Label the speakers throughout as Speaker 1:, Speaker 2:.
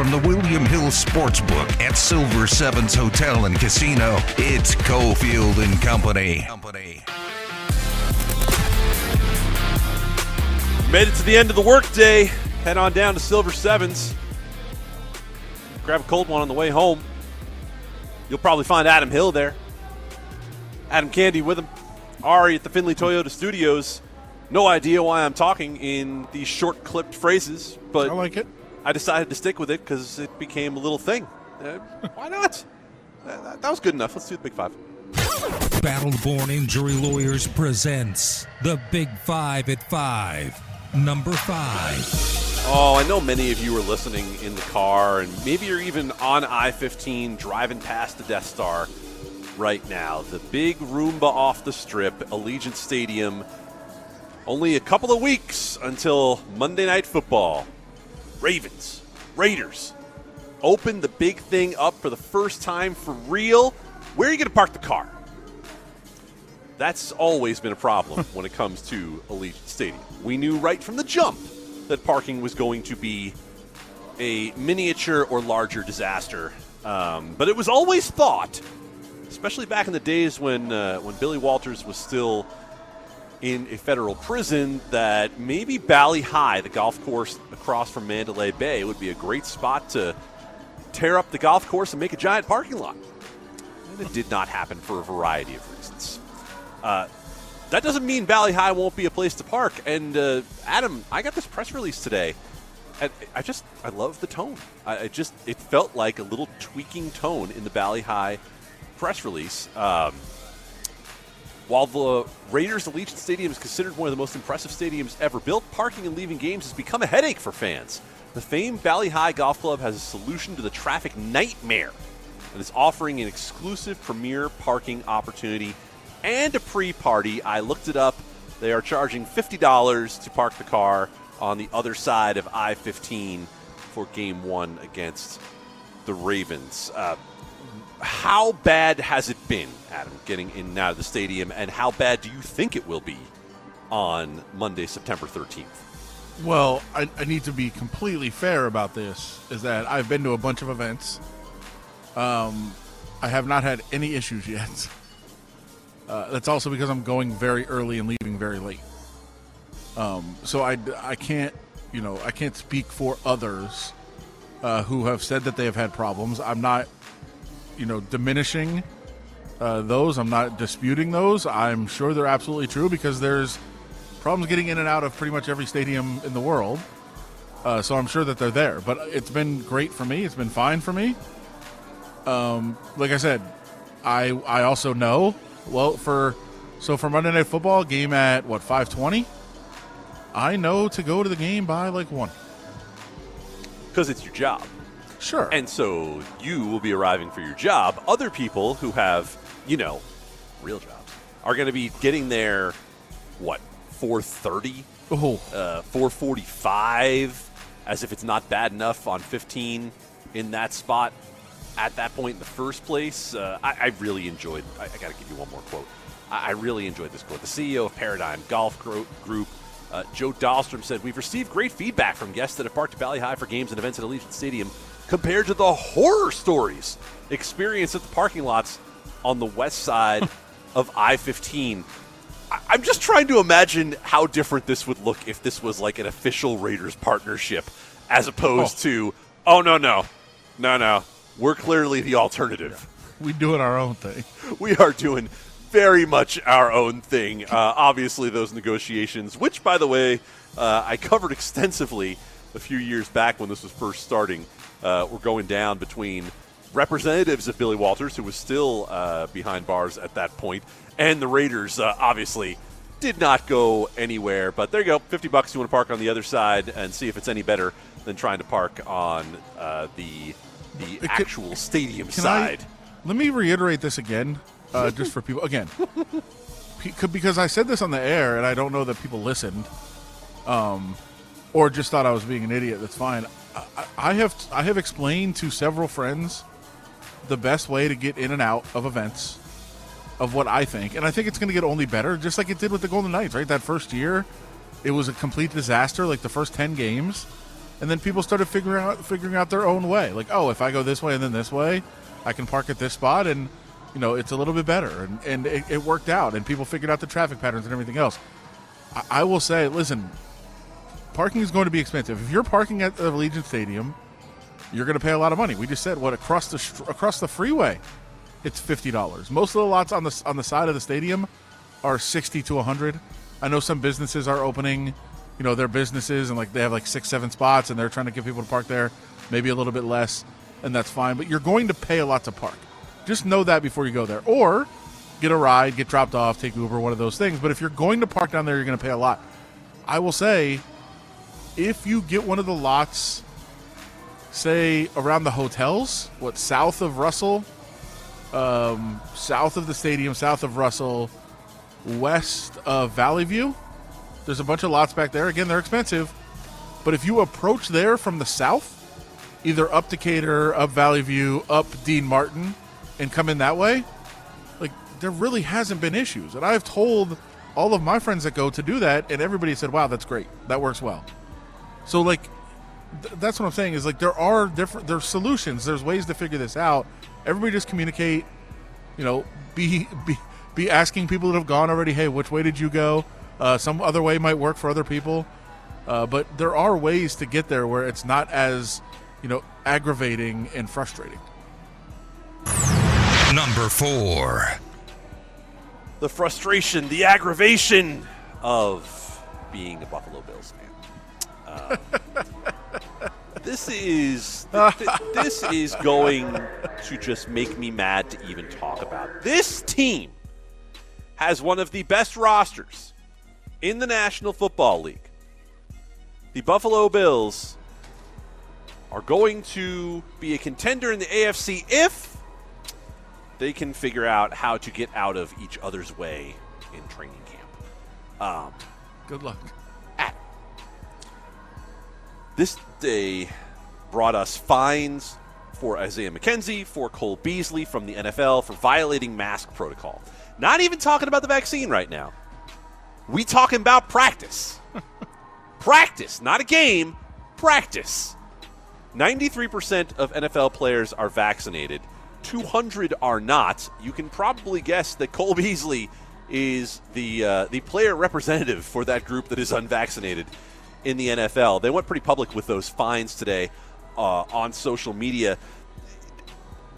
Speaker 1: from the William Hill Sportsbook at Silver Sevens Hotel and Casino, it's Cofield and Company. Company.
Speaker 2: Made it to the end of the workday. Head on down to Silver Sevens. Grab a cold one on the way home. You'll probably find Adam Hill there. Adam Candee with him. Ari at the Findlay Toyota Studios. No idea why I'm talking in these short clipped phrases, but
Speaker 3: I like it.
Speaker 2: I decided to stick with it because it became a little thing. Uh, why not? Uh, that was good enough. Let's do the big five.
Speaker 4: Battleborn Injury Lawyers presents the Big Five at Five. Number five.
Speaker 2: Oh, I know many of you are listening in the car, and maybe you're even on I 15 driving past the Death Star right now. The big Roomba off the strip, Allegiant Stadium. Only a couple of weeks until Monday Night Football. Ravens, Raiders, open the big thing up for the first time for real. Where are you going to park the car? That's always been a problem when it comes to Allegiant Stadium. We knew right from the jump that parking was going to be a miniature or larger disaster. Um, but it was always thought, especially back in the days when uh, when Billy Walters was still in a federal prison, that maybe Valley High, the golf course across from Mandalay Bay, would be a great spot to tear up the golf course and make a giant parking lot. And it did not happen for a variety of reasons. Uh, that doesn't mean Valley High won't be a place to park. And uh, Adam, I got this press release today, and I just I love the tone. I, I, just it felt like a little tweaking tone in the Valley High press release. Um, while the Raiders Allegiant Stadium is considered one of the most impressive stadiums ever built, parking and leaving games has become a headache for fans. The famed Valley High Golf Club has a solution to the traffic nightmare and is offering an exclusive premier parking opportunity and a pre party. I looked it up. They are charging $50 to park the car on the other side of I 15 for game one against the Ravens. Uh, how bad has it been, Adam, getting in and out of the stadium, and how bad do you think it will be on Monday, September 13th?
Speaker 3: Well, I, I need to be completely fair about this. Is that I've been to a bunch of events. Um, I have not had any issues yet. Uh, that's also because I'm going very early and leaving very late. Um, so I, I can't, you know, I can't speak for others uh, who have said that they have had problems. I'm not, you know, diminishing uh, those. I'm not disputing those. I'm sure they're absolutely true because there's problems getting in and out of pretty much every stadium in the world. Uh, so I'm sure that they're there. But it's been great for me. It's been fine for me. Um, like I said, I I also know well, for so for Monday Night Football game at what five twenty, I know to go to the game by like one
Speaker 2: because it's your job.
Speaker 3: Sure.
Speaker 2: And so you will be arriving for your job. Other people who have, you know, real jobs are going to be getting there. What four thirty?
Speaker 3: Oh,
Speaker 2: uh, four forty-five. As if it's not bad enough on fifteen in that spot at that point in the first place. Uh, I, I, really enjoyed. I, I got to give you one more quote. I, I, really enjoyed this quote. The CEO of Paradigm Golf Group, uh, Joe Dahlstrom, said, "We've received great feedback from guests that have parked at Valley High for games and events at Allegiant Stadium, compared to the horror stories experienced at the parking lots on the west side of I-15." I'm just trying to imagine how different this would look if this was like an official Raiders partnership, as opposed oh. to, oh no no, no no, we're clearly the alternative.
Speaker 3: We're doing our own thing.
Speaker 2: We are doing very much our own thing. Uh, obviously, those negotiations, which, by the way, uh, I covered extensively a few years back when this was first starting, uh, were going down between representatives of Billy Walters, who was still uh, behind bars at that point, and the Raiders. Uh, obviously, did not go anywhere. But there you go, fifty bucks. You want to park on the other side and see if it's any better than trying to park on uh, the the actual stadium side.
Speaker 3: I, let me reiterate this again, uh, just for people. Again, because I said this on the air, and I don't know that people listened, um, or just thought I was being an idiot. That's fine. I, have I have explained to several friends the best way to get in and out of events of what I think, and I think it's going to get only better, just like it did with the Golden Knights. Right, that first year, it was a complete disaster. Like the first ten games, and then people started figuring out figuring out their own way. Like, oh, if I go this way and then this way, I can park at this spot, and you know it's a little bit better, and and it, it worked out, and people figured out the traffic patterns and everything else. I, I will say, listen, parking is going to be expensive. If you're parking at the Allegiant Stadium, you're going to pay a lot of money. We just said what across the across the freeway, it's fifty dollars. Most of the lots on the on the side of the stadium are sixty to hundred. I know some businesses are opening, you know, their businesses and like they have like six seven spots and they're trying to get people to park there, maybe a little bit less, and that's fine. But you're going to pay a lot to park. Just know that before you go there, or get a ride, get dropped off, take Uber, one of those things. But if you're going to park down there, you're going to pay a lot. I will say, if you get one of the lots say around the hotels, what south of Russell, um, south of the stadium, south of Russell, west of Valley View. There's a bunch of lots back there. Again, they're expensive, but if you approach there from the south, either up Decatur, up Valley View, up Dean Martin, and come in that way, like there really hasn't been issues. And I've told all of my friends that go to do that, and everybody said, "Wow, that's great. That works well." So like th- that's what I'm saying is like there are different there's solutions. There's ways to figure this out. Everybody just communicate. You know, be be be asking people that have gone already. Hey, which way did you go? Uh, some other way might work for other people. Uh, but there are ways to get there where it's not as you know aggravating and frustrating.
Speaker 4: Number four.
Speaker 2: the frustration, the aggravation of being a Buffalo Bills fan. Um, this is th- th- this is going to just make me mad to even talk about. This team has one of the best rosters in the National Football League. The Buffalo Bills are going to be a contender in the AFC if they can figure out how to get out of each other's way in training camp. Um,
Speaker 3: Good luck.
Speaker 2: This day brought us fines for Isaiah McKenzie, for Cole Beasley from the NFL for violating mask protocol. Not even talking about the vaccine right now. We talking about practice. practice, not a game, practice. 93% of NFL players are vaccinated. 200 are not. You can probably guess that Cole Beasley is the uh, the player representative for that group that is unvaccinated in the NFL. They went pretty public with those fines today uh, on social media.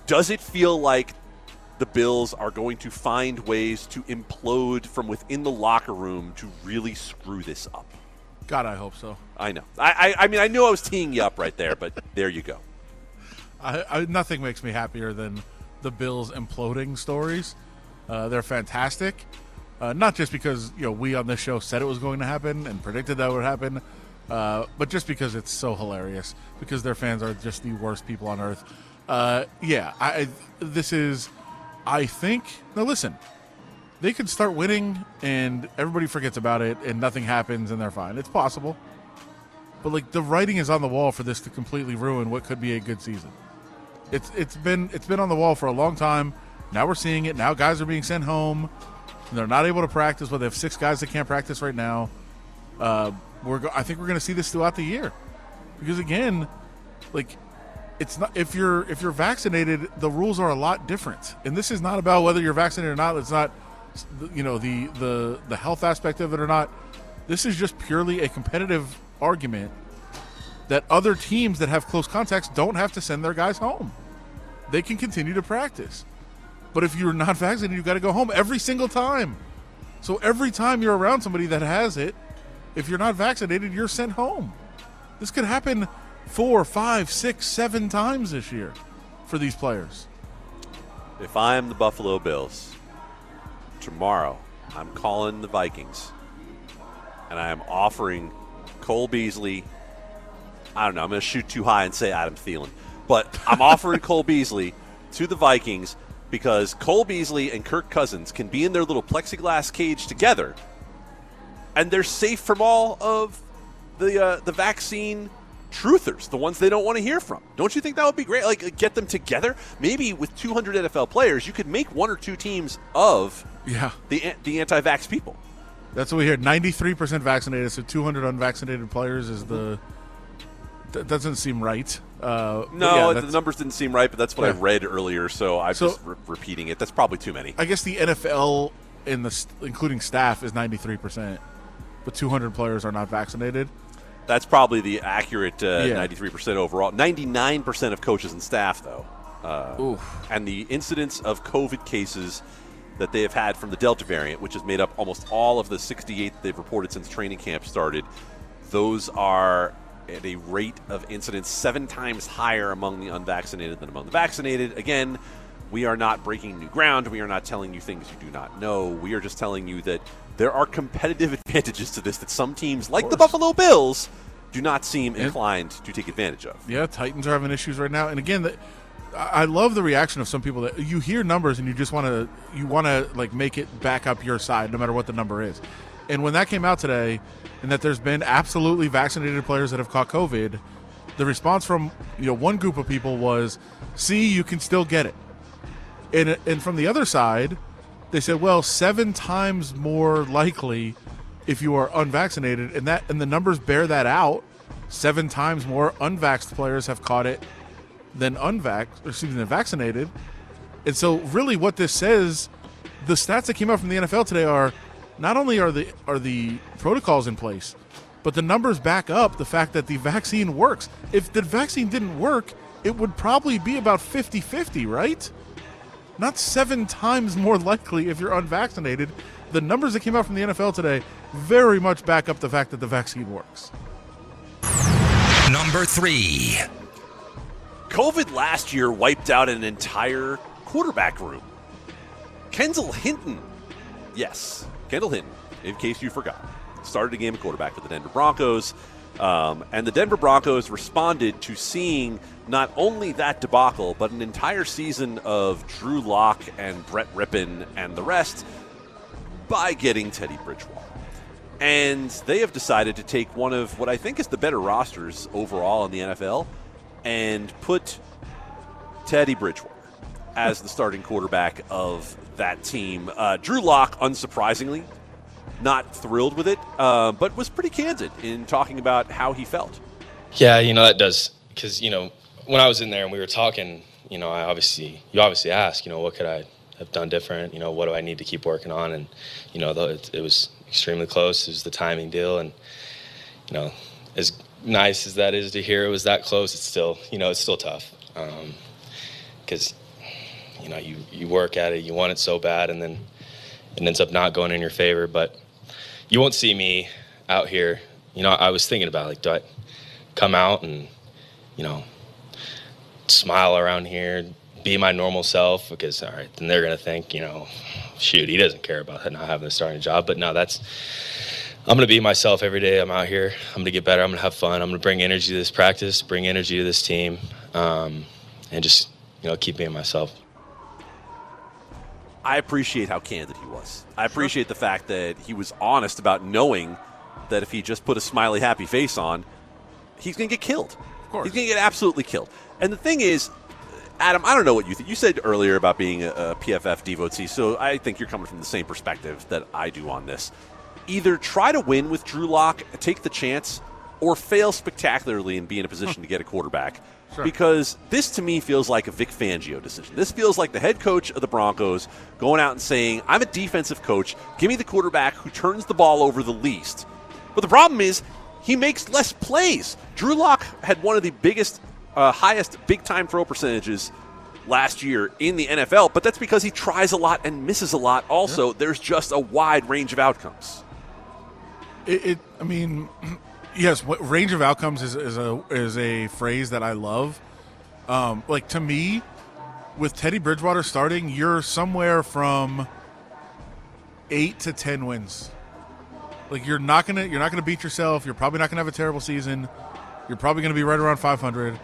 Speaker 2: Does it feel like the Bills are going to find ways to implode from within the locker room to really screw this up?
Speaker 3: God, I hope so.
Speaker 2: I know. I, I, I mean, I knew I was teeing you up right there, but there you go.
Speaker 3: I, I, nothing makes me happier than the Bills imploding stories. Uh, they're fantastic. Uh, not just because you know we on this show said it was going to happen and predicted that would happen, uh, but just because it's so hilarious. Because their fans are just the worst people on earth. Uh, yeah, I, this is. I think now listen, they could start winning and everybody forgets about it and nothing happens and they're fine. It's possible, but like the writing is on the wall for this to completely ruin what could be a good season. It's it's been it's been on the wall for a long time. Now we're seeing it. Now guys are being sent home. They're not able to practice. but they have six guys that can't practice right now. Uh, we're go- I think we're going to see this throughout the year because again, like it's not if you're if you're vaccinated, the rules are a lot different. And this is not about whether you're vaccinated or not. It's not you know the the the health aspect of it or not. This is just purely a competitive argument that other teams that have close contacts don't have to send their guys home. They can continue to practice. But if you're not vaccinated, you got to go home every single time. So every time you're around somebody that has it, if you're not vaccinated, you're sent home. This could happen four, five, six, seven times this year for these players.
Speaker 2: If I am the Buffalo Bills, tomorrow I'm calling the Vikings and I am offering Cole Beasley. I don't know. I'm going to shoot too high and say Adam Thielen, but I'm offering Cole Beasley to the Vikings because Cole Beasley and Kirk Cousins can be in their little plexiglass cage together, and they're safe from all of the uh, the vaccine truthers, the ones they don't want to hear from. Don't you think that would be great? Like get them together. Maybe with 200 NFL players, you could make one or two teams of
Speaker 3: Yeah.
Speaker 2: the the anti-vax people.
Speaker 3: That's what we hear. 93% vaccinated, so 200 unvaccinated players is the that doesn't seem right. Uh,
Speaker 2: No,
Speaker 3: yeah,
Speaker 2: the numbers didn't seem right, but that's what I
Speaker 3: Yeah.
Speaker 2: read earlier, so I'm
Speaker 3: So-
Speaker 2: just re- repeating it. That's probably too many.
Speaker 3: I guess the NFL in the including staff is ninety three percent, but two hundred players are not vaccinated.
Speaker 2: That's probably the accurate uh,
Speaker 3: Yeah.
Speaker 2: 93% overall. 99% of coaches and staff, though. Uh, and the incidence of COVID cases that they have had from the Delta variant, which has made up almost all of the 68 they've reported since training camp started, those are at a rate of incidence seven times higher among the unvaccinated than among the vaccinated. Again, we are not breaking new ground. We are not telling you things you do not know. We are just telling you that there are competitive advantages to this that some teams, like the Buffalo Bills, do not seem inclined to take advantage of.
Speaker 3: Yeah, Titans are having issues right now, and again, the, I I love the reaction of some people that you hear numbers and you just want to you want to like make it back up your side no matter what the number is. And when that came out today, and that there's been absolutely vaccinated players that have caught COVID, the response from you know one group of people was, "See, you can still get it," and and from the other side, they said, "Well, seven times more likely if you are unvaccinated," and that and the numbers bear that out. Seven times more unvaxxed players have caught it than unvax, or excuse me, vaccinated. And so, really, what this says, the stats that came out from the NFL today are not only are the are the protocols in place, but the numbers back up the fact that the vaccine works. If the vaccine didn't work, it would probably be about 50-50, right? Not seven times more likely if you're unvaccinated. The numbers that came out from the NFL today very much back up the fact that the vaccine works.
Speaker 4: Number three.
Speaker 2: COVID last year wiped out an entire quarterback room. Kendall Hinton, yes, Kendall Hinton, in case you forgot, started a game of quarterback for the Denver Broncos. Um, and the Denver Broncos responded to seeing not only that debacle, but an entire season of Drew Lock and Brett Rypien and the rest by getting Teddy Bridgewater. And they have decided to take one of what I think is the better rosters overall in the NFL and put Teddy Bridgewater as the starting quarterback of that team. Uh, Drew Lock, unsurprisingly, not thrilled with it, uh, but was pretty candid in talking about how he felt.
Speaker 5: Yeah, you know that does because you know when I was in there and we were talking, you know, I obviously you obviously ask, you know, what could I have done different? You know, what do I need to keep working on? And you know, it, it was extremely close. It was the timing deal, and you know, as nice as that is to hear, it was that close. It's still, you know, it's still tough because you know you you work at it, you want it so bad, and then it ends up not going in your favor. But you won't see me out here. You know, I was thinking about like, do I come out and you know smile around here, be my normal self? Because all right, then they're gonna think, you know, shoot, he doesn't care about not having a starting job. But no, that's I'm gonna be myself every day. I'm out here. I'm gonna get better. I'm gonna have fun. I'm gonna bring energy to this practice, bring energy to this team, um, and just you know keep being myself.
Speaker 2: I appreciate how candid he was. I appreciate the fact that he was honest about knowing that if he just put a smiley, happy face on, he's going to get killed. Of
Speaker 3: course.
Speaker 2: He's going to get absolutely killed. And the thing is, Adam, I don't know what you think. You said earlier about being a, a PFF devotee, so I think you're coming from the same perspective that I do on this. Either try to win with Drew Lock, take the chance, or fail spectacularly and be in a position to get a quarterback.
Speaker 3: Sure.
Speaker 2: Because this to me feels like a Vic Fangio decision. This feels like the head coach of the Broncos going out and saying, I'm a defensive coach. Give me the quarterback who turns the ball over the least. But the problem is, he makes less plays. Drew Lock had one of the biggest, uh, highest big time throw percentages last year in the NFL, but that's because he tries a lot and misses a lot. Also, there's just a wide range of outcomes.
Speaker 3: It, it I mean, yes, what range of outcomes is, is a is a phrase that I love. Um, like to me, with Teddy Bridgewater starting, you're somewhere from eight to ten wins. Like you're not gonna you're not gonna beat yourself. You're probably not gonna have a terrible season. You're probably gonna be right around 500.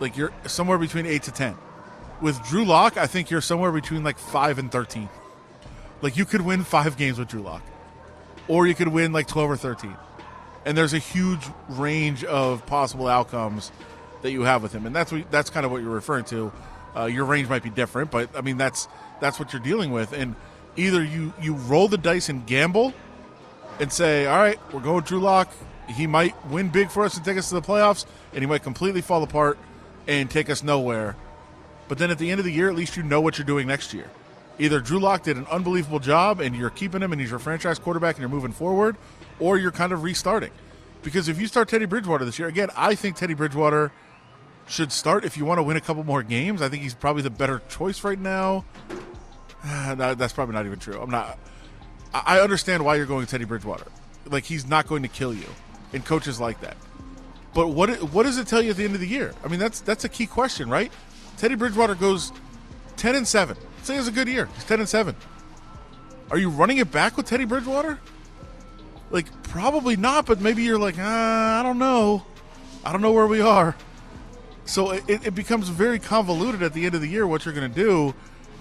Speaker 3: Like you're somewhere between eight to ten. With Drew Lock, I think you're somewhere between like five and thirteen. Like you could win five games with Drew Lock or you could win like 12 or 13. And there's a huge range of possible outcomes that you have with him, and that's what, that's kind of what you're referring to. Uh, your range might be different, but I mean that's that's what you're dealing with. And either you you roll the dice and gamble, and say, all right, we're going Drew Lock. he might win big for us and take us to the playoffs, and he might completely fall apart and take us nowhere. But then at the end of the year, at least you know what you're doing next year. Either Drew Lock did an unbelievable job and you're keeping him and he's your franchise quarterback and you're moving forward, or you're kind of restarting. Because if you start Teddy Bridgewater this year, again, I think Teddy Bridgewater should start if you want to win a couple more games. I think he's probably the better choice right now. No, that's probably not even true. I'm not. I I understand why you're going Teddy Bridgewater. Like he's not going to kill you, and coaches like that. But what what does it tell you at the end of the year? I mean, that's that's a key question, right? Teddy Bridgewater goes ten and seven. Say he has a good year. He's ten and seven. Are you running it back with Teddy Bridgewater? Like probably not, but maybe you're like, ah, I don't know. I don't know where we are. So it, it becomes very convoluted at the end of the year what you're going to do,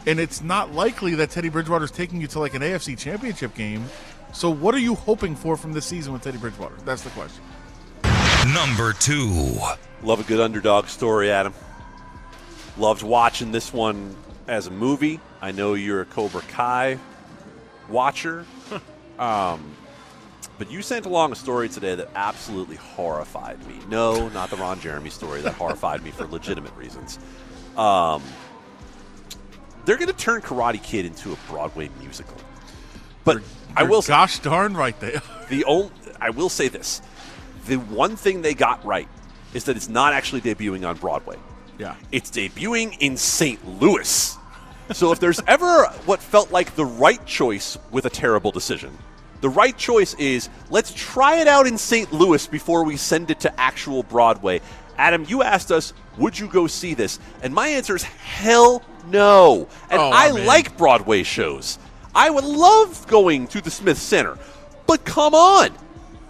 Speaker 3: and it's not likely that Teddy Bridgewater's taking you to like an AFC Championship game. So what are you hoping for from this season with Teddy Bridgewater? That's the question.
Speaker 4: Number two.
Speaker 2: Love a good underdog story, Adam. Loved watching this one as a movie. I know you're a Cobra Kai watcher. um, but you sent along a story today that absolutely horrified me. No, not the Ron Jeremy story that horrified me for legitimate reasons. Um, they're going to turn Karate Kid into a Broadway musical. But I
Speaker 3: You're
Speaker 2: will say,
Speaker 3: gosh darn right they.
Speaker 2: the only I will say this: the one thing they got right is that it's not actually debuting on Broadway.
Speaker 3: Yeah.
Speaker 2: It's debuting in St. Louis. So if there's ever what felt like the right choice with a terrible decision, the right choice is let's try it out in St. Louis before we send it to actual Broadway. Adam, you asked us, would you go see this? And my answer is hell no. And
Speaker 3: Oh,
Speaker 2: I
Speaker 3: I'm
Speaker 2: like Broadway shows. I would love going to the Smith Center. But come on.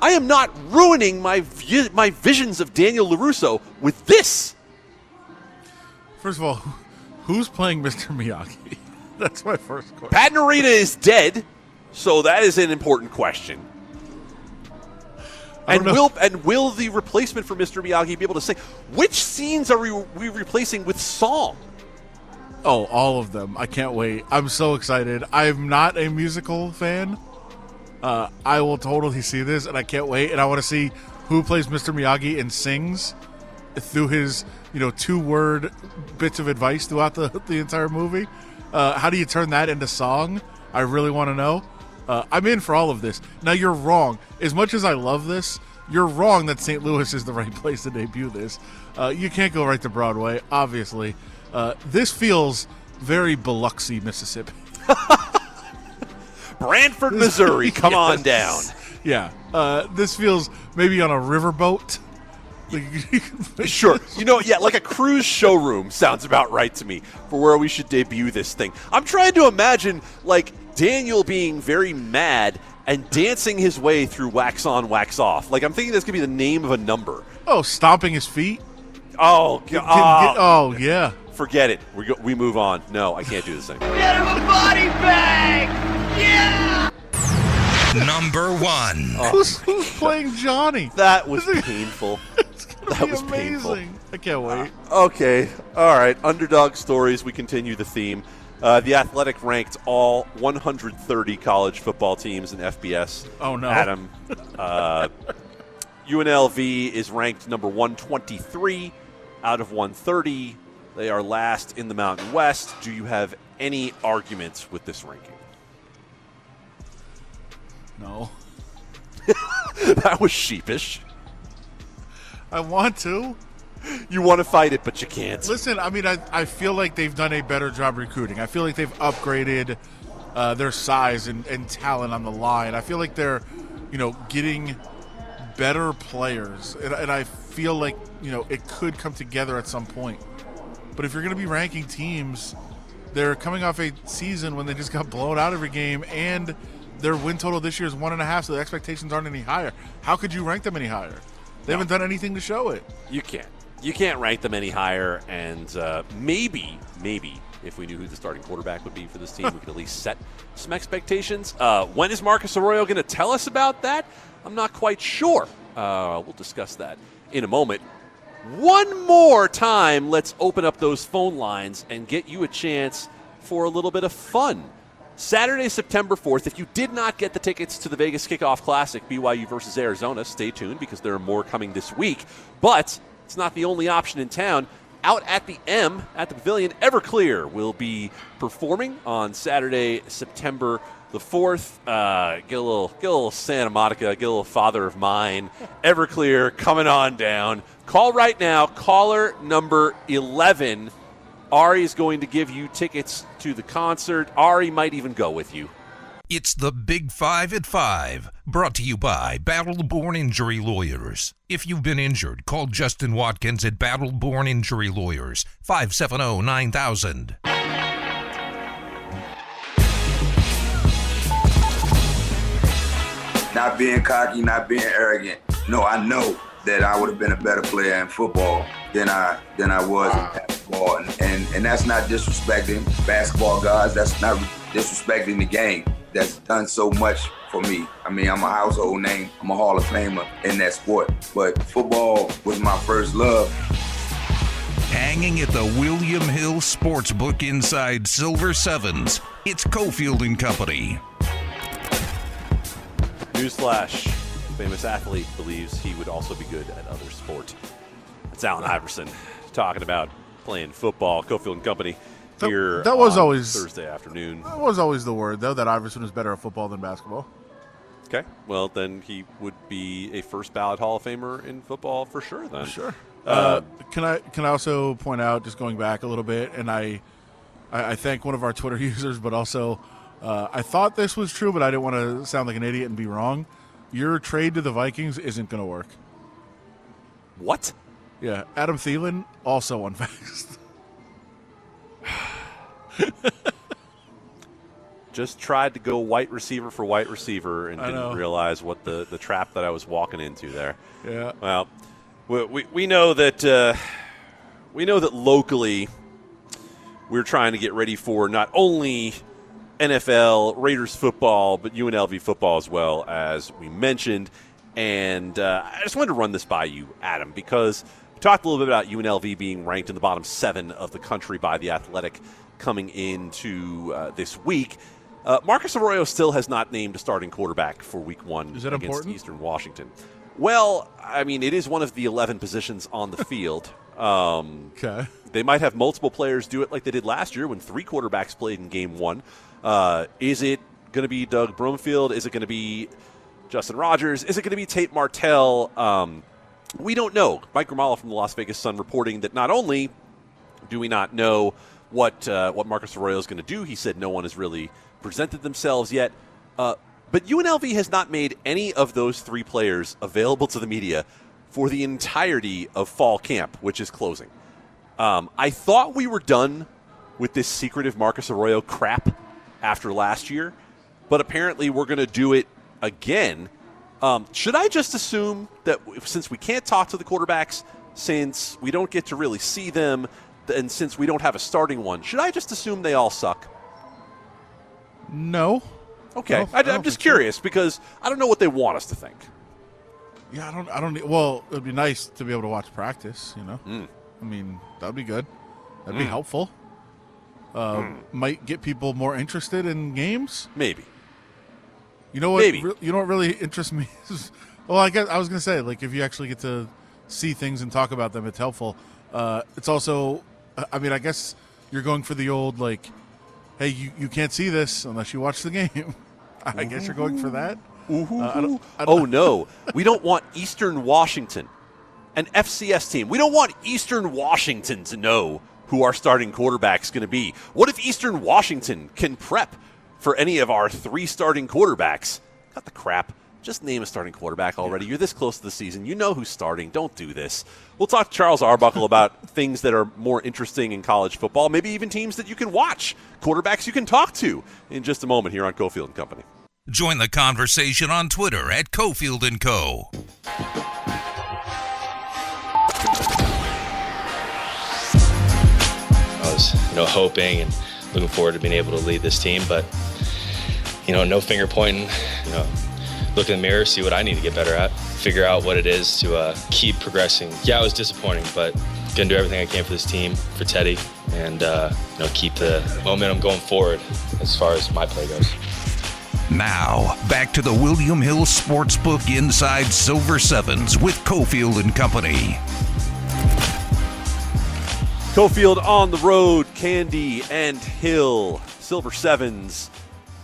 Speaker 2: I am not ruining my vi- my visions of Daniel LaRusso with this.
Speaker 3: First of all, who's playing Mr. Miyagi? That's my first question.
Speaker 2: Pat Morita is dead, so that is an important question. And
Speaker 3: know.
Speaker 2: will and will the replacement for Mr. Miyagi be able to sing? Which scenes are we, we replacing with song?
Speaker 3: Oh, all of them. I can't wait. I'm so excited. I'm not a musical fan. Uh, I will totally see this, and I can't wait. And I want to see who plays Mr. Miyagi and sings through his, you know, two word bits of advice throughout the, the entire movie. Uh, how do you turn that into song? I really want to know. Uh, I'm in for all of this. Now, you're wrong. As much as I love this, you're wrong that St. Louis is the right place to debut this. Uh, you can't go right to Broadway, obviously. Uh, this feels very Biloxi, Mississippi.
Speaker 2: Branson, Missouri. Come on down.
Speaker 3: Yeah. Uh, this feels maybe on a riverboat. Like,
Speaker 2: Sure. You know, yeah, like a cruise showroom sounds about right to me for where we should debut this thing. I'm trying to imagine, like, Daniel being very mad and dancing his way through wax on, wax off. Like, I'm thinking that's going to be the name of a number.
Speaker 3: Oh, stomping his feet.
Speaker 2: Oh,
Speaker 3: Get-
Speaker 2: God.
Speaker 3: get- ah. oh, yeah.
Speaker 2: Forget it. We, go, we move on. No, I can't do this thing.
Speaker 6: Get him a body bag! Yeah!
Speaker 4: Number one.
Speaker 3: Who's, who's playing Johnny?
Speaker 2: That was painful. That was painful.
Speaker 3: amazing. I can't wait.
Speaker 2: Okay. All right. Underdog stories. We continue the theme. Uh, the Athletic ranked all 130 college football teams in FBS.
Speaker 3: Oh, no.
Speaker 2: Adam. Uh, UNLV is ranked number 123 out of 130. They are last in the Mountain West. Do you have any arguments with this ranking?
Speaker 3: no.
Speaker 2: that was sheepish.
Speaker 3: I want to.
Speaker 2: You want to fight it, but you can't.
Speaker 3: Listen, I mean, I, I feel like they've done a better job recruiting. I feel like they've upgraded uh, their size and, and talent on the line. I feel like they're, you know, getting better players. And, and I feel like, you know, it could come together at some point. But if you're going to be ranking teams, they're coming off a season when they just got blown out every game and their win total this year is one and a half, so the expectations aren't any higher. How could you rank them any higher? They haven't done anything to show it.
Speaker 2: You can't. You can't rank them any higher. And uh, maybe, maybe if we knew who the starting quarterback would be for this team, we could at least set some expectations. Uh, when is Marcus Arroyo going to tell us about that? I'm not quite sure. Uh, we'll discuss that in a moment. One more time, let's open up those phone lines and get you a chance for a little bit of fun. Saturday, September 4th. If you did not get the tickets to the Vegas Kickoff Classic, BYU versus Arizona, stay tuned because there are more coming this week. But it's not the only option in town. Out at the M at the Pavilion, Everclear will be performing on Saturday, September the fourth. Uh, get a little, get a little Santa Monica, get a little Father of Mine. Everclear coming on down. Call right now. Caller number eleven. Ari is going to give you tickets to the concert. Ari might even go with you.
Speaker 1: It's the Big Five at Five, brought to you by Battle Born Injury Lawyers. If you've been injured, call Justin Watkins at Battle Born Injury Lawyers, 570 9000.
Speaker 7: not being cocky, not being arrogant. No, I know that I would have been a better player in football than I than I was in basketball, and, and and that's not disrespecting basketball guys. That's not disrespecting the game. That's done so much for me. I mean, I'm a household name. I'm a Hall of Famer in that sport. But football was my first love.
Speaker 1: Hanging at the William Hill Sportsbook inside Silver Sevens, it's Cofield and Company.
Speaker 2: Newsflash: Famous athlete believes he would also be good at other sport. That's Allen Iverson talking about playing football. Cofield and Company
Speaker 3: That-
Speaker 2: here.
Speaker 3: that was
Speaker 2: on
Speaker 3: always-
Speaker 2: Thursday afternoon.
Speaker 3: That was always the word, though, that Iverson was better at football than basketball.
Speaker 2: Okay, well then he would be a first ballot Hall of Famer in football for sure. Then
Speaker 3: Sure. Uh, can I can I also point out, just going back a little bit, and I I, I thank one of our Twitter users, but also uh, I thought this was true, but I didn't want to sound like an idiot and be wrong. Your trade to the Vikings isn't going to work.
Speaker 2: What?
Speaker 3: Yeah, Adam Thielen also unvaxxed.
Speaker 2: Just tried to go white receiver for white receiver and
Speaker 3: I
Speaker 2: didn't
Speaker 3: know.
Speaker 2: realize what the, the trap that I was walking into there.
Speaker 3: Yeah.
Speaker 2: Well, we, we, we know that uh, we know that locally we're trying to get ready for not only NFL Raiders football but UNLV football as well as we mentioned. And uh, I just wanted to run this by you, Adam, because we talked a little bit about UNLV being ranked in the bottom seven of the country by the Athletic coming into uh, this week. Uh, Marcus Arroyo still has not named a starting quarterback for Week One against
Speaker 3: important?
Speaker 2: Eastern Washington. Well, I mean, it is one of the 11 positions on the field. Um,
Speaker 3: Okay.
Speaker 2: they might have multiple players do it like they did last year when three quarterbacks played in game one. Uh, is it going to be Doug Brumfield? Is it going to be Justin Rogers? Is it going to be Tate Martell? Um, we don't know. Mike Grimala from the Las Vegas Sun reporting that not only do we not know what uh, what Marcus Arroyo is going to do, he said no one has really presented themselves yet. Uh, but UNLV has not made any of those three players available to the media for the entirety of fall camp, which is closing. Um, I thought we were done with this secretive Marcus Arroyo crap after last year, but apparently we're going to do it again. Um, should I just assume that since we can't talk to the quarterbacks, since we don't get to really see them, and since we don't have a starting one, should I just assume they all suck?
Speaker 3: No.
Speaker 2: Okay, I, I'm just
Speaker 3: think so.
Speaker 2: curious because I don't know what they want us to think.
Speaker 3: Yeah, I don't. I don't. Well, it'd be nice to be able to watch practice. You know.
Speaker 2: Mm.
Speaker 3: I mean, that'd be good. That'd be helpful. Uh, Might get people more interested in games.
Speaker 2: Maybe.
Speaker 3: You know what?
Speaker 2: Maybe.
Speaker 3: re- you know what really interests me is, well, I guess I was gonna say like if you actually get to see things and talk about them, it's helpful. Uh, it's also, I mean, I guess you're going for the old like, hey, you, you can't see this unless you watch the game. I guess you're going for that. Uh, I don't- I don't-
Speaker 2: oh no, we don't want Eastern Washington, an FCS team. We don't want Eastern Washington to know who our starting quarterback's going to be. What if Eastern Washington can prep for any of our three starting quarterbacks? Cut the crap. Just name a starting quarterback already. You're this close to the season. You know who's starting. Don't do this. We'll talk to Charles Arbuckle about things that are more interesting in college football, maybe even teams that you can watch, quarterbacks you can talk to in just a moment here on Cofield and Company.
Speaker 1: Join the conversation on Twitter at Cofield and Co.
Speaker 5: was, you know, hoping and looking forward to being able to lead this team, but you know, no finger pointing. You know, look in the mirror, see what I need to get better at, figure out what it is to uh, keep progressing. Yeah, it was disappointing, but gonna do everything I can for this team, for Teddy, and uh, you know keep the momentum going forward as far as my play goes.
Speaker 1: Now, back to the William Hill Sportsbook Inside Silver Sevens with Cofield and Company.
Speaker 2: Cofield on the road, Candee and Hill, Silver Sevens.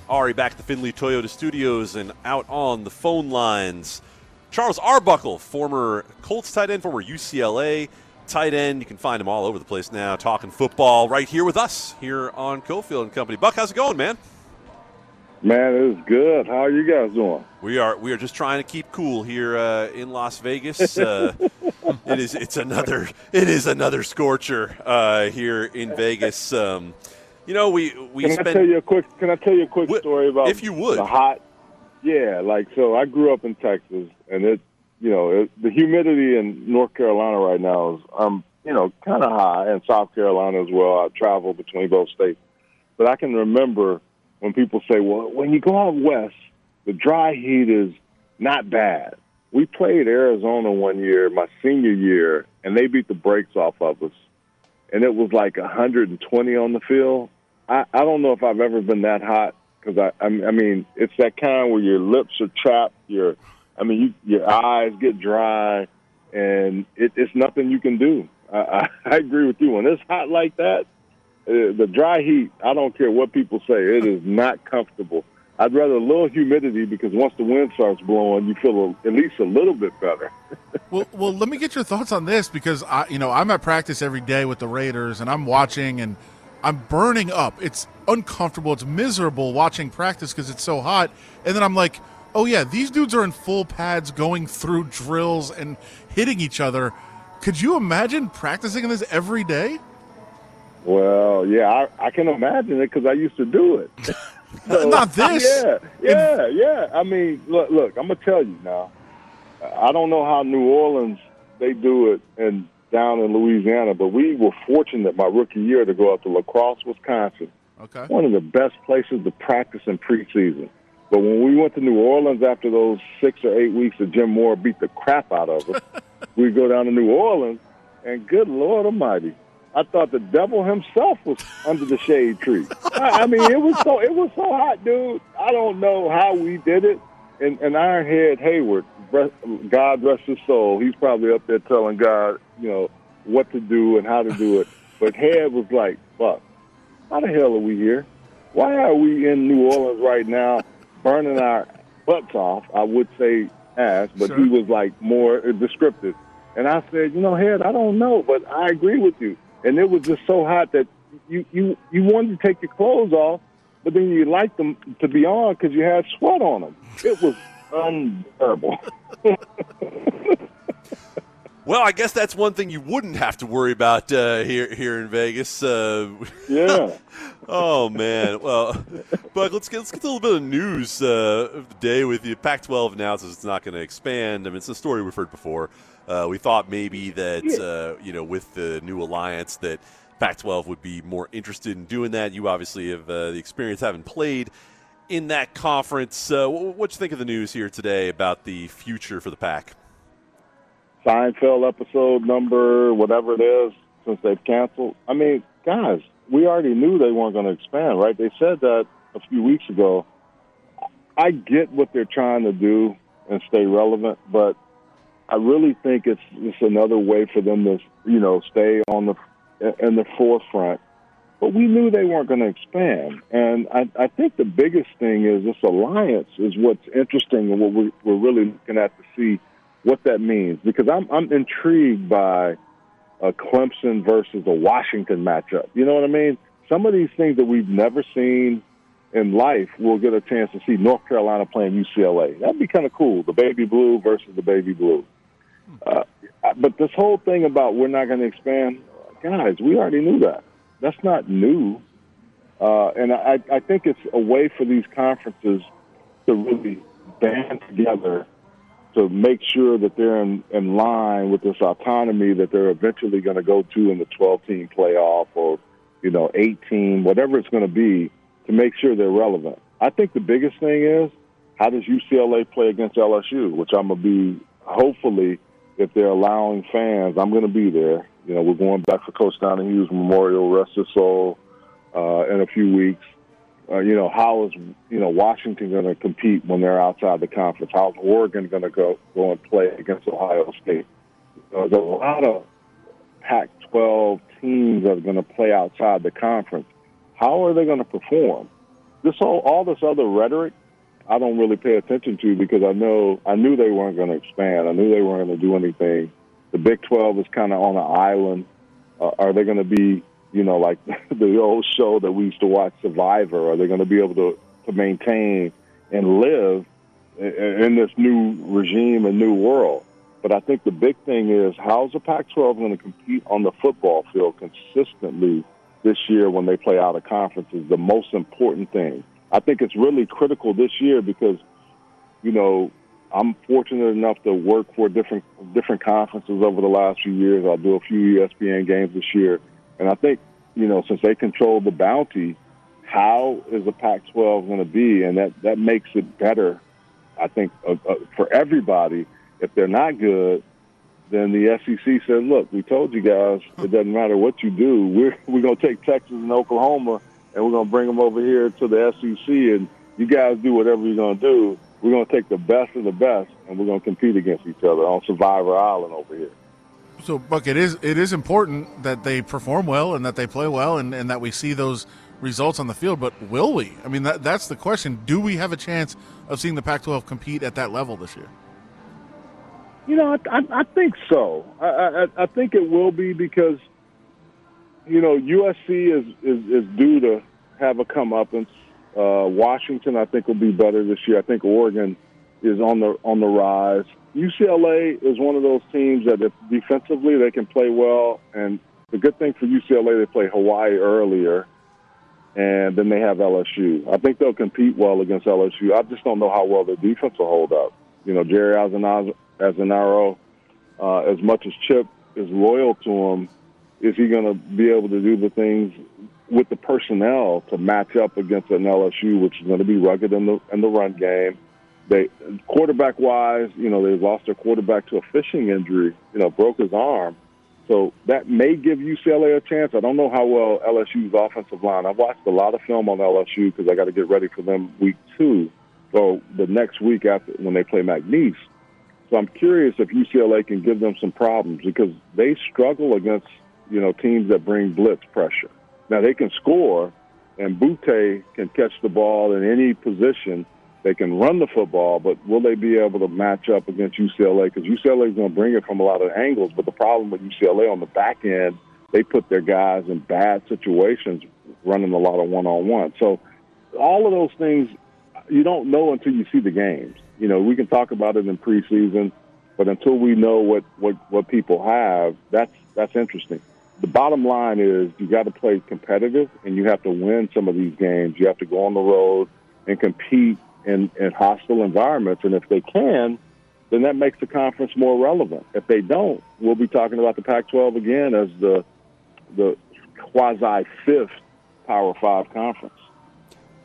Speaker 2: Ari back at the Findlay Toyota Studios and out on the phone lines. Charles Arbuckle, former Colts tight end, former UCLA tight end. You can find him all over the place now, talking football right here with us here on Cofield and Company. Buck, how's it going, man?
Speaker 8: Man, it is good. How are you guys doing?
Speaker 2: We are we are just trying to keep cool here uh, in Las Vegas. Uh, it is it's another it is another scorcher uh, here in Vegas. Um, you know we we
Speaker 8: can. I tell you a quick? Can I tell you a quick
Speaker 2: Wh-
Speaker 8: story about
Speaker 2: if you would.
Speaker 8: the hot? Yeah, like so. I grew up in Texas, and it you know it, the humidity in North Carolina right now is um you know kind of high, and South Carolina as well. I travel between both states, but I can remember when people say, "Well, when you go out west, the dry heat is not bad." We played Arizona one year, my senior year, and they beat the brakes off of us, and it was like 120 on the field. I, I don't know if I've ever been that hot because I, I, I mean, it's that kind where your lips are trapped, your, I mean, you, your eyes get dry, and it, it's nothing you can do. I, I, I agree with you. When it's hot like that, uh, the dry heat, I don't care what people say, it is not comfortable. I'd rather a little humidity because once the wind starts blowing, you feel a, at least a little bit better.
Speaker 3: well, well, let me get your thoughts on this because I, you know, I'm at practice every day with the Raiders, and I'm watching, and I'm burning up. It's uncomfortable. It's miserable watching practice because it's so hot. And then I'm like, oh yeah, these dudes are in full pads, going through drills and hitting each other. Could you imagine practicing this every day?
Speaker 8: Well, yeah, I, I can imagine it because I used to do it. So,
Speaker 3: Not this.
Speaker 8: Yeah, yeah, yeah. I mean, look, look. I'm gonna tell you now. I don't know how New Orleans they do it and down in Louisiana, but we were fortunate my rookie year to go out to La Crosse, Wisconsin.
Speaker 3: Okay.
Speaker 8: One of the best places to practice in preseason. But when we went to New Orleans after those six or eight weeks that Jim Mora beat the crap out of us, we'd go down to New Orleans, and good Lord Almighty, I thought the devil himself was under the shade tree. I, I mean, it was so it was so hot, dude. I don't know how we did it. And, and Ironhead Heyward, God rest his soul, he's probably up there telling God, you know, what to do and how to do it. But Head was like, "Fuck, how the hell are we here? Why are we in New Orleans right now, burning our butts off?" I would say ass, but
Speaker 3: Sure.
Speaker 8: he was like more descriptive. And I said, "You know, Head, I don't know, but I agree with you." And it was just so hot that you you you wanted to take your clothes off, but then you liked them to be on because you had sweat on them. It was unbearable.
Speaker 2: Well, I guess that's one thing you wouldn't have to worry about uh, here here in Vegas. Uh,
Speaker 8: yeah.
Speaker 2: oh man. Well, but let's get let's get to a little bit of news uh, of the day with you. Pac-12 announces it's not going to expand. I mean, it's a story we've heard before. Uh, we thought maybe that uh, you know with the new alliance that Pac-12 would be more interested in doing that. You obviously have uh, the experience having played in that conference. Uh, what what you think of the news here today about the future for the Pac?
Speaker 8: Seinfeld episode number, whatever it is, since they've canceled. I mean, guys, we already knew they weren't going to expand, right? They said that a few weeks ago. I get what they're trying to do and stay relevant, but I really think it's it's another way for them to, you know, stay on the in the forefront. But we knew they weren't going to expand, and I, I think the biggest thing is this alliance is what's interesting and what we're, we're really looking at to see what that means because I'm I'm intrigued by a Clemson versus a Washington matchup. You know what I mean? Some of these things that we've never seen in life, we'll get a chance to see North Carolina playing UCLA. That'd be kind of cool. The baby blue versus the baby blue. Uh, but this whole thing about we're not going to expand, guys, we already knew that. That's not new. Uh, and I, I think it's a way for these conferences to really band together to make sure that they're in, in line with this autonomy that they're eventually going to go to in the 12 team playoff or, you know, 18, whatever it's going to be, to make sure they're relevant. I think the biggest thing is how does UCLA play against LSU, which I'm going to be hopefully if they're allowing fans, I'm going to be there. You know, we're going back for Coach Donahue Memorial, rest his soul, uh, in a few weeks. Uh, you know, how is you know Washington going to compete when they're outside the conference? How's Oregon going to go go and play against Ohio State? There's a lot of Pac-12 teams that are going to play outside the conference. How are they going to perform? This all all this other rhetoric, I don't really pay attention to because I know I knew they weren't going to expand. I knew they weren't going to do anything. The Big 12 is kind of on an island. Uh, are they going to be you know, like the old show that we used to watch, Survivor? Are they going to be able to, to maintain and live in this new regime and new world? But I think the big thing is how's the Pac-12 going to compete on the football field consistently this year when they play out of conference is the most important thing. I think it's really critical this year because, you know, I'm fortunate enough to work for different different conferences over the last few years. I'll do a few ESPN games this year, and I think, you know, since they control the bounty, how is the Pac-12 going to be? And that, that makes it better, I think, uh, uh, for everybody. If they're not good, then the SEC said, look, we told you guys it doesn't matter what you do. We're, we're going to take Texas and Oklahoma and we're going to bring them over here to the SEC and you guys do whatever you're going to do. We're going to take the best of the best and we're going to compete against each other on Survivor Island over here.
Speaker 3: So, Buck, it is it is important that they perform well and that they play well and, and that we see those results on the field. But will we? I mean, that, that's the question. Do we have a chance of seeing the Pac-12 compete at that level this year?
Speaker 8: You know, I, I, I think so. I, I, I think it will be because you know USC is is, is due to have a comeuppance. Uh, Washington, I think, will be better this year. I think Oregon is on the on the rise. UCLA is one of those teams that if defensively they can play well, and the good thing for UCLA they play Hawaii earlier, and then they have LSU. I think they'll compete well against LSU. I just don't know how well their defense will hold up. You know, Jerry Azzinaro, uh, as much as Chip is loyal to him, is he going to be able to do the things with the personnel to match up against an LSU, which is going to be rugged in the in the run game? They quarterback wise, you know, they lost their quarterback to a fishing injury. You know, broke his arm. So that may give UCLA a chance. I don't know how well LSU's offensive line. I've watched a lot of film on LSU because I got to get ready for them week two. So the next week after when they play McNeese. So I'm curious if UCLA can give them some problems because they struggle against you know teams that bring blitz pressure. Now they can score, and Boutte can catch the ball in any position they can run the football, but will they be able to match up against UCLA? Because UCLA is going to bring it from a lot of angles. But the problem with UCLA on the back end, they put their guys in bad situations, running a lot of one-on-one. So all of those things you don't know until you see the games. You know, we can talk about it in preseason, but until we know what what what people have, that's that's interesting. The bottom line is you got to play competitive and you have to win some of these games. You have to go on the road and compete in, in hostile environments. And if they can, then that makes the conference more relevant. If they don't, we'll be talking about the Pac-12 again as the the quasi fifth Power Five conference.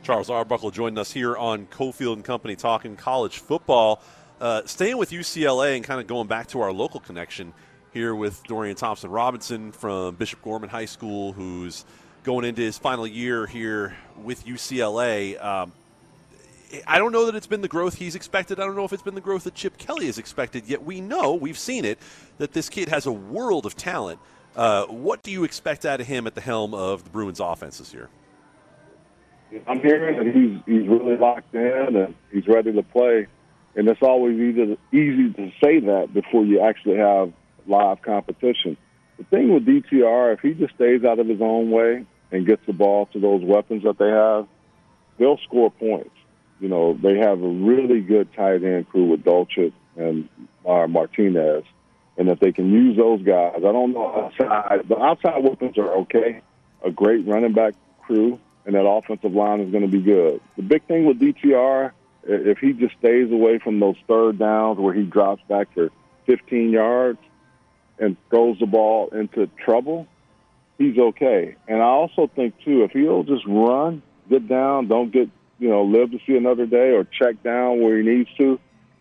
Speaker 2: Charles Arbuckle joined us here on Cofield and Company talking college football. Uh, staying with UCLA and kind of going back to our local connection here with Dorian Thompson Robinson from Bishop Gorman High School, who's going into his final year here with UCLA. Um, I don't know that it's been the growth he's expected. I don't know if it's been the growth that Chip Kelly has expected. Yet we know, we've seen it, that this kid has a world of talent. Uh, what do you expect out of him at the helm of the Bruins offense this year?
Speaker 8: I'm hearing that he's he's really locked in and he's ready to play. And it's always easy easy to say that before you actually have live competition. The thing with DTR, if he just stays out of his own way and gets the ball to those weapons that they have, they'll score points you know, they have a really good tight end crew with Dulcich and uh, Martinez, and if they can use those guys, I don't know outside. The outside weapons are okay. A great running back crew, and that offensive line is going to be good. The big thing with DTR, if he just stays away from those third downs where he drops back for 15 yards and throws the ball into trouble, he's okay. And I also think too, if he'll just run, get down, don't get you know, live to see another day or check down where he needs to,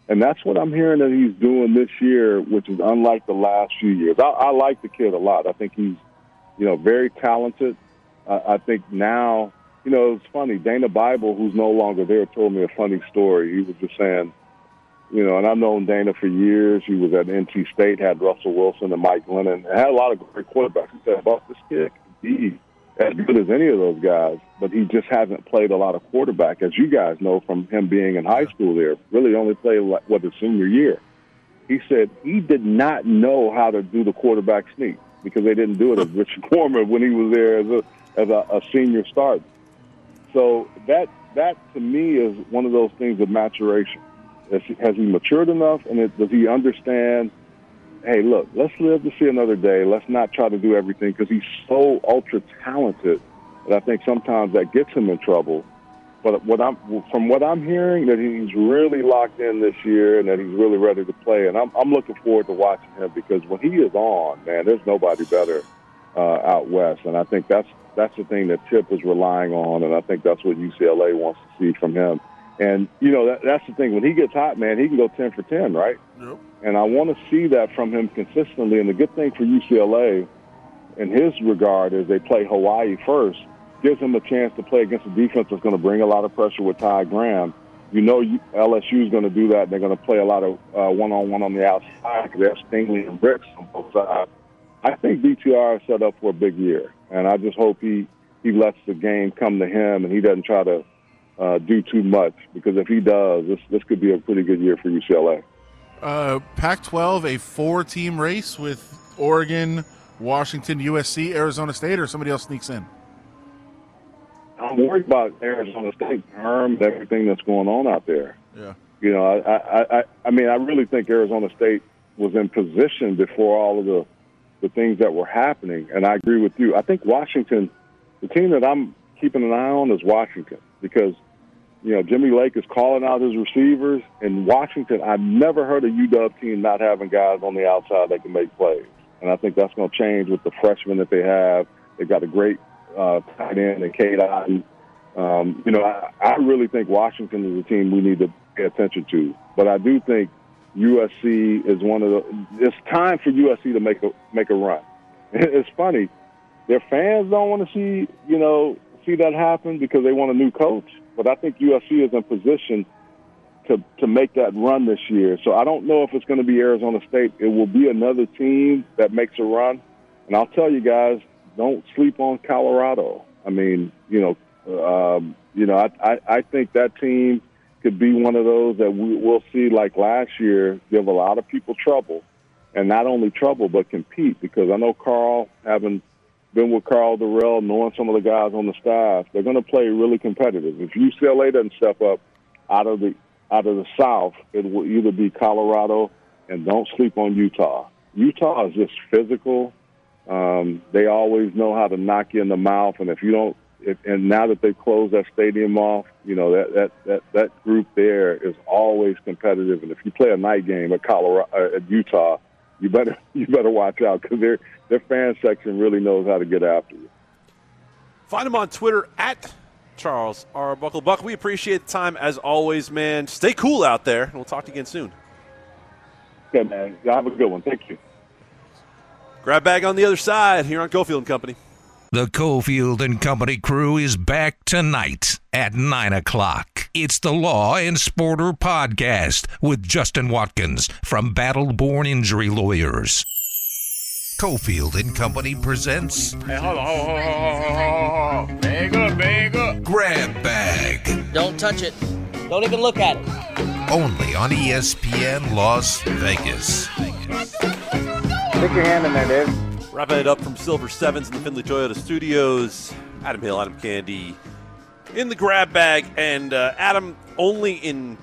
Speaker 8: And that's what I'm hearing that he's doing this year, which is unlike the last few years. I, I like the kid a lot. I think he's, you know, very talented. I, I think now, you know, it's funny. Dana Bible, who's no longer there, told me a funny story. He was just saying, you know, and I've known Dana for years. He was at NC State, had Russell Wilson and Mike Glennon, and had a lot of great quarterbacks. He said, "About this kid be as good as any of those guys, but he just hasn't played a lot of quarterback, as you guys know from him being in high school there. Really only played, like, what, his senior year. He said he did not know how to do the quarterback sneak because they didn't do it as Richard Foreman when he was there as a, as a, a senior start. So that, that to me is one of those things of maturation. Has he, has he matured enough, and it, does he understand – hey, look, let's live to see another day. Let's not try to do everything because he's so ultra talented that I think sometimes that gets him in trouble. But what I'm from what I'm hearing that he's really locked in this year and that he's really ready to play, and I'm, I'm looking forward to watching him because when he is on, man, there's nobody better uh, out west, and I think that's that's the thing that Chip is relying on, and I think that's what UCLA wants to see from him. And you know that, that's the thing. When he gets hot, man, he can go ten for ten, right?
Speaker 3: Yep.
Speaker 8: And I want to see that from him consistently. And the good thing for UCLA, in his regard, is they play Hawaii first. Gives him a chance to play against a defense that's going to bring a lot of pressure with Todd Graham. You know LSU is going to do that. They're going to play a lot of uh, one-on-one on the outside because they have Stingley and Ricks on both sides. I think DTR is set up for a big year, and I just hope he he lets the game come to him and he doesn't try to uh, do too much because if he does, this this could be a pretty good year for UCLA.
Speaker 3: Uh, Pac-12, a four-team race with Oregon, Washington, USC, Arizona State, or somebody else sneaks in.
Speaker 8: I'm worried about Arizona State, everything that's going on out there.
Speaker 3: Yeah.
Speaker 8: You know, I, I, I, I mean, I really think Arizona State was in position before all of the the things that were happening, and I agree with you. I think Washington, the team that I'm keeping an eye on is Washington because you know, Jimmy Lake is calling out his receivers. In Washington, I've never heard a UW team not having guys on the outside that can make plays. And I think that's going to change with the freshmen that they have. They've got a great uh, tight end and Cade Otton. Um, you know, I, I really think Washington is a team we need to pay attention to. But I do think USC is one of the. It's time for USC to make a make a run. It's funny, their fans don't want to see you know see that happen because they want a new coach. But I think USC is in position to to make that run this year. So I don't know if it's going to be Arizona State. It will be another team that makes a run. And I'll tell you guys, don't sleep on Colorado. I mean, you know, um, you know, I, I I think that team could be one of those that we, we'll see like last year give a lot of people trouble, and not only trouble but compete because I know Karl having been with Karl Dorrell, knowing some of the guys on the staff, they're going to play really competitive. If UCLA doesn't step up out of the out of the South, it will either be Colorado, and don't sleep on Utah. Utah is just physical. Um, they always know how to knock you in the mouth, and if you don't, if, and now that they've closed that stadium off, you know that that that that group there is always competitive. And if you play a night game at Colorado, uh, at Utah, you better you better watch out because their their fan section really knows how to get after you.
Speaker 2: Find them on Twitter at Charles Arbuckle. Buck, we appreciate the time as always, man. Stay cool out there, and we'll talk to you again soon.
Speaker 8: Okay, man. Have a good one. Thank you.
Speaker 2: Grab bag on the other side here on Cofield and Company.
Speaker 1: The Cofield and Company crew is back tonight at 9 o'clock. It's the Law and Sporter podcast with Justin Watkins from Battle Born Injury Lawyers. Cofield and Company presents
Speaker 6: Hey, hold on, hold on, hold on, hold on, hold on. Bag up, bag up.
Speaker 1: Grab Bag,
Speaker 9: Don't touch it. Don't even look at it.
Speaker 1: only on ESPN Las Vegas.
Speaker 8: Stick your hand in there, Dave.
Speaker 2: Wrapping it up from Silver Sevens in the Findlay Toyota Studios. Adam Hill, Adam Candee in the grab bag, and uh, Adam only in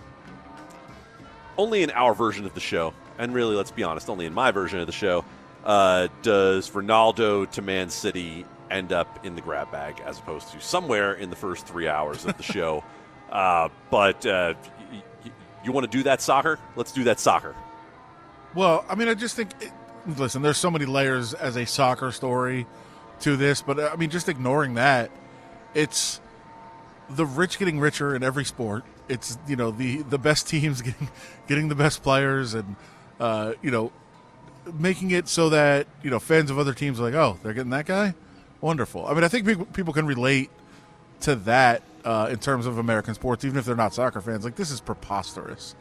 Speaker 2: only in our version of the show, and really, let's be honest, only in my version of the show, uh, does Ronaldo to Man City end up in the grab bag as opposed to somewhere in the first three hours of the show. uh, but uh, y- y- you want to do that soccer? Let's do that soccer.
Speaker 3: Well, I mean, I just think, it, listen, there's so many layers as a soccer story to this, but uh, I mean, just ignoring that, it's the rich getting richer in every sport. it's you know the the best teams getting getting the best players and uh, you know making it so that you know fans of other teams are like, oh, they're getting that guy. Wonderful. I mean, I think people, can relate to that uh, in terms of American sports, even if they're not soccer fans. Like this is preposterous.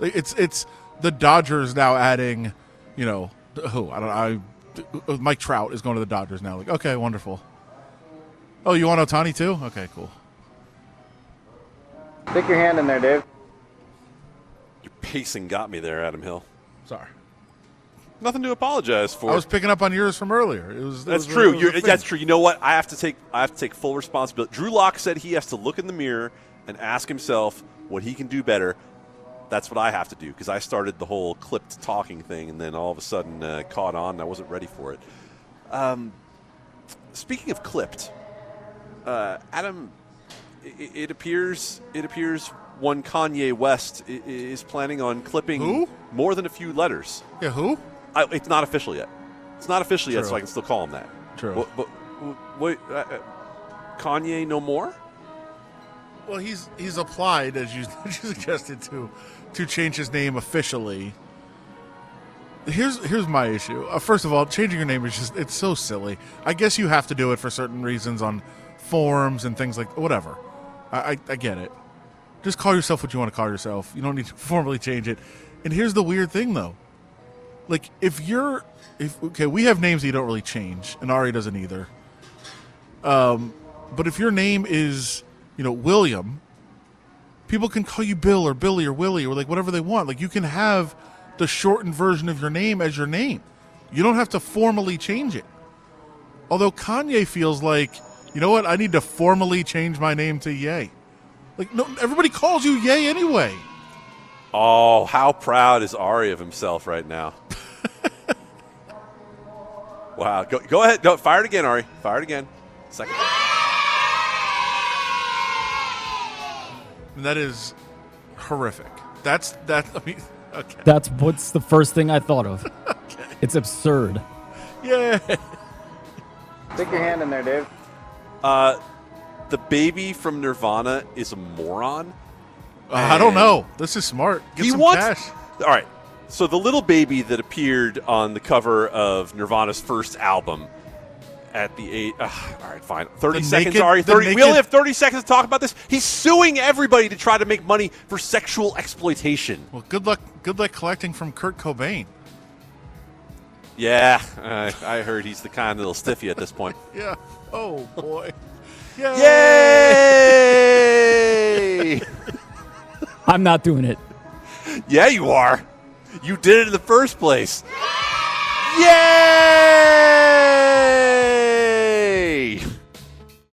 Speaker 3: It's it's the Dodgers now adding, you know, who I don't I uh, Mike Trout is going to the Dodgers now. Like okay, wonderful. Oh, you want Ohtani too? Okay, cool.
Speaker 10: Stick your hand in there, Dave.
Speaker 2: Your pacing got me there, Adam Hill.
Speaker 3: Sorry.
Speaker 2: Nothing to apologize for.
Speaker 3: I was picking up on yours from earlier. It was it
Speaker 2: That's
Speaker 3: was-
Speaker 2: true.
Speaker 3: was
Speaker 2: You're, that's true. You know what? I have to take I have to take full responsibility. Drew Lock said he has to look in the mirror and ask himself what he can do better. That's what I have to do because I started the whole clipped talking thing and then all of a sudden uh, caught on and I wasn't ready for it. Um, speaking of clipped, uh, Adam, it, it appears it appears one Kanye West is planning on clipping
Speaker 3: Who?
Speaker 2: more than a few letters.
Speaker 3: Yeah, who?
Speaker 2: I, it's not official yet. It's not official yet, so I can still call him that.
Speaker 3: True.
Speaker 2: But, but wait, uh, uh, Kanye no more?
Speaker 3: Well, he's he's applied as you, as you suggested to to change his name officially. Here's here's my issue. Uh, first of all, changing your name is just it's so silly. I guess you have to do it for certain reasons on forms and things like whatever. I, I, I get it. Just call yourself what you want to call yourself. You don't need to formally change it. And here's the weird thing though. Like if you're if okay, we have names that you don't really change, and Ari doesn't either. Um, but if your name is, you know, William, people can call you Bill or Billy or Willie or like whatever they want. Like you can have the shortened version of your name as your name. You don't have to formally change it. Although Kanye feels like, you know what, I need to formally change my name to Ye. Like no everybody calls you Ye anyway.
Speaker 2: Oh, how proud is Ari of himself right now? wow. Go, go ahead. Go, fire it again, Ari. Fire it again. Second.
Speaker 3: And that is horrific. That's that I mean okay.
Speaker 11: That's what's the first thing I thought of. It's absurd.
Speaker 3: Yeah.
Speaker 10: Stick your hand in there, Dave.
Speaker 2: Uh, the baby from Nirvana is a moron.
Speaker 3: Uh, I don't know. This is smart. Get
Speaker 2: he
Speaker 3: some
Speaker 2: wants.
Speaker 3: cash.
Speaker 2: All right. So the little baby that appeared on the cover of Nirvana's first album at the eight. Uh, all right, fine. Thirty
Speaker 3: The
Speaker 2: seconds.
Speaker 3: naked-
Speaker 2: Ari.
Speaker 3: the
Speaker 2: Thirty. we only have thirty seconds to talk about this. He's suing everybody to try to make money for sexual exploitation.
Speaker 3: Well, good luck. Good luck collecting from Kurt Cobain.
Speaker 2: Yeah, uh, I heard he's the kind that'll stiff you at this point.
Speaker 3: Yeah. Oh boy.
Speaker 2: Yay!
Speaker 11: I'm not doing it.
Speaker 2: yeah, you are. You did it in the first place. Yay!